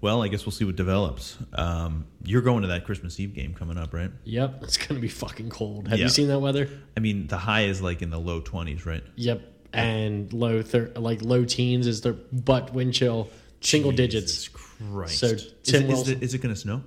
Well, I guess we'll see what develops. Um, you're going to that Christmas Eve game coming up, right? Yep, <laughs> it's gonna be fucking cold. Have Yeah. you seen that weather? I mean, the high is like in the low 20s, right? Yep, and low thir- like low teens is their butt wind chill, single Jesus digits. Christ. So, is, Tim it, is, Wilson- it, is it going to snow?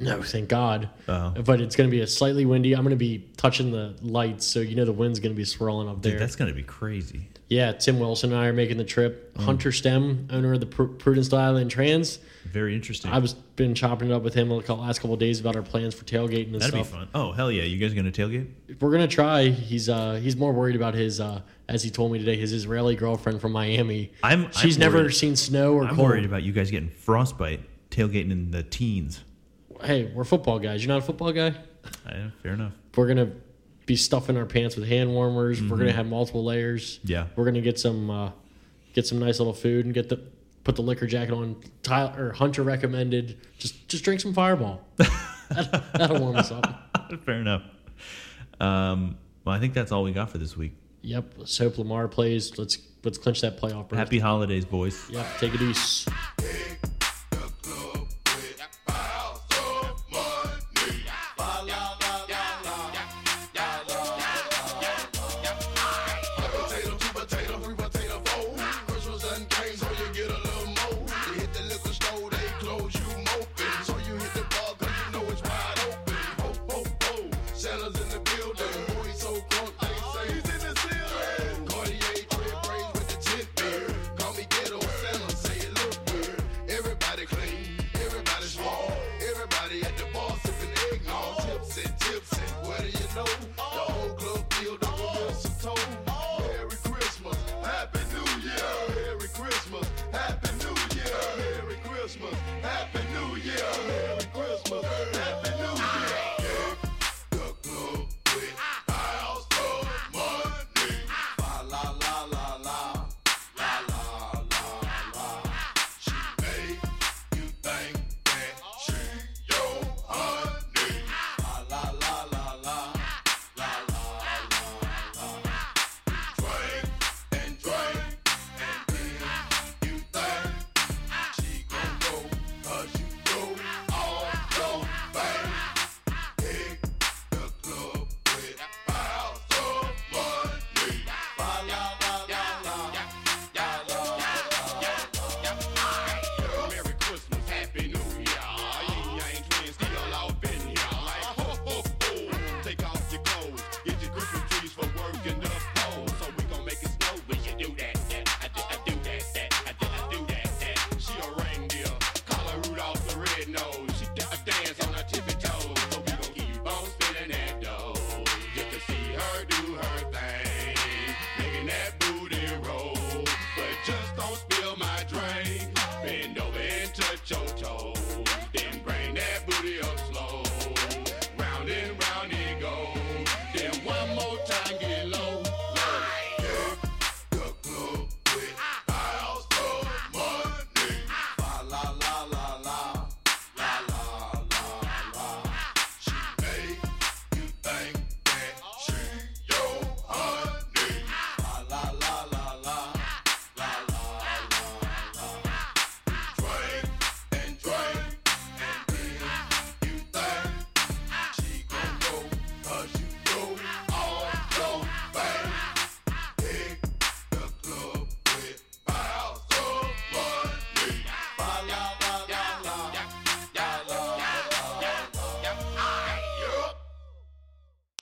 No, thank God. Oh. But it's going to be a slightly windy. I'm going to be touching the lights, so you know the wind's going to be swirling up Dude, there. that's going to be crazy. Yeah, Tim Wilson and I are making the trip. Mm. Hunter Stem, owner of the Pr- Prudence Island Trans. Very interesting. I was been chopping it up with him the last couple days about our plans for tailgating and That'd be fun. Oh, hell yeah. You guys going to tailgate? We're gonna try. He's uh he's more worried about his uh as he told me today his Israeli girlfriend from Miami. I'm- she's I'm never worried- seen snow or cold. I'm cold. worried about you guys getting frostbite tailgating in the teens. hey, we're football guys. You're not a football guy. Uh, fair enough. We're gonna be stuffing our pants with hand warmers. We're gonna have multiple layers. Mm-hmm. Yeah. We're gonna get some uh, get some nice little food and get the put the liquor jacket on. Tyler or Hunter recommended just just drink some Fireball. That, <laughs> that'll warm us up. <laughs> fair enough. Um, well, I think that's all we got for this week. Yep. Let's hope Lamar plays. Let's let's clinch that playoff. berth. Happy holidays, boys. Yep. Take it easy.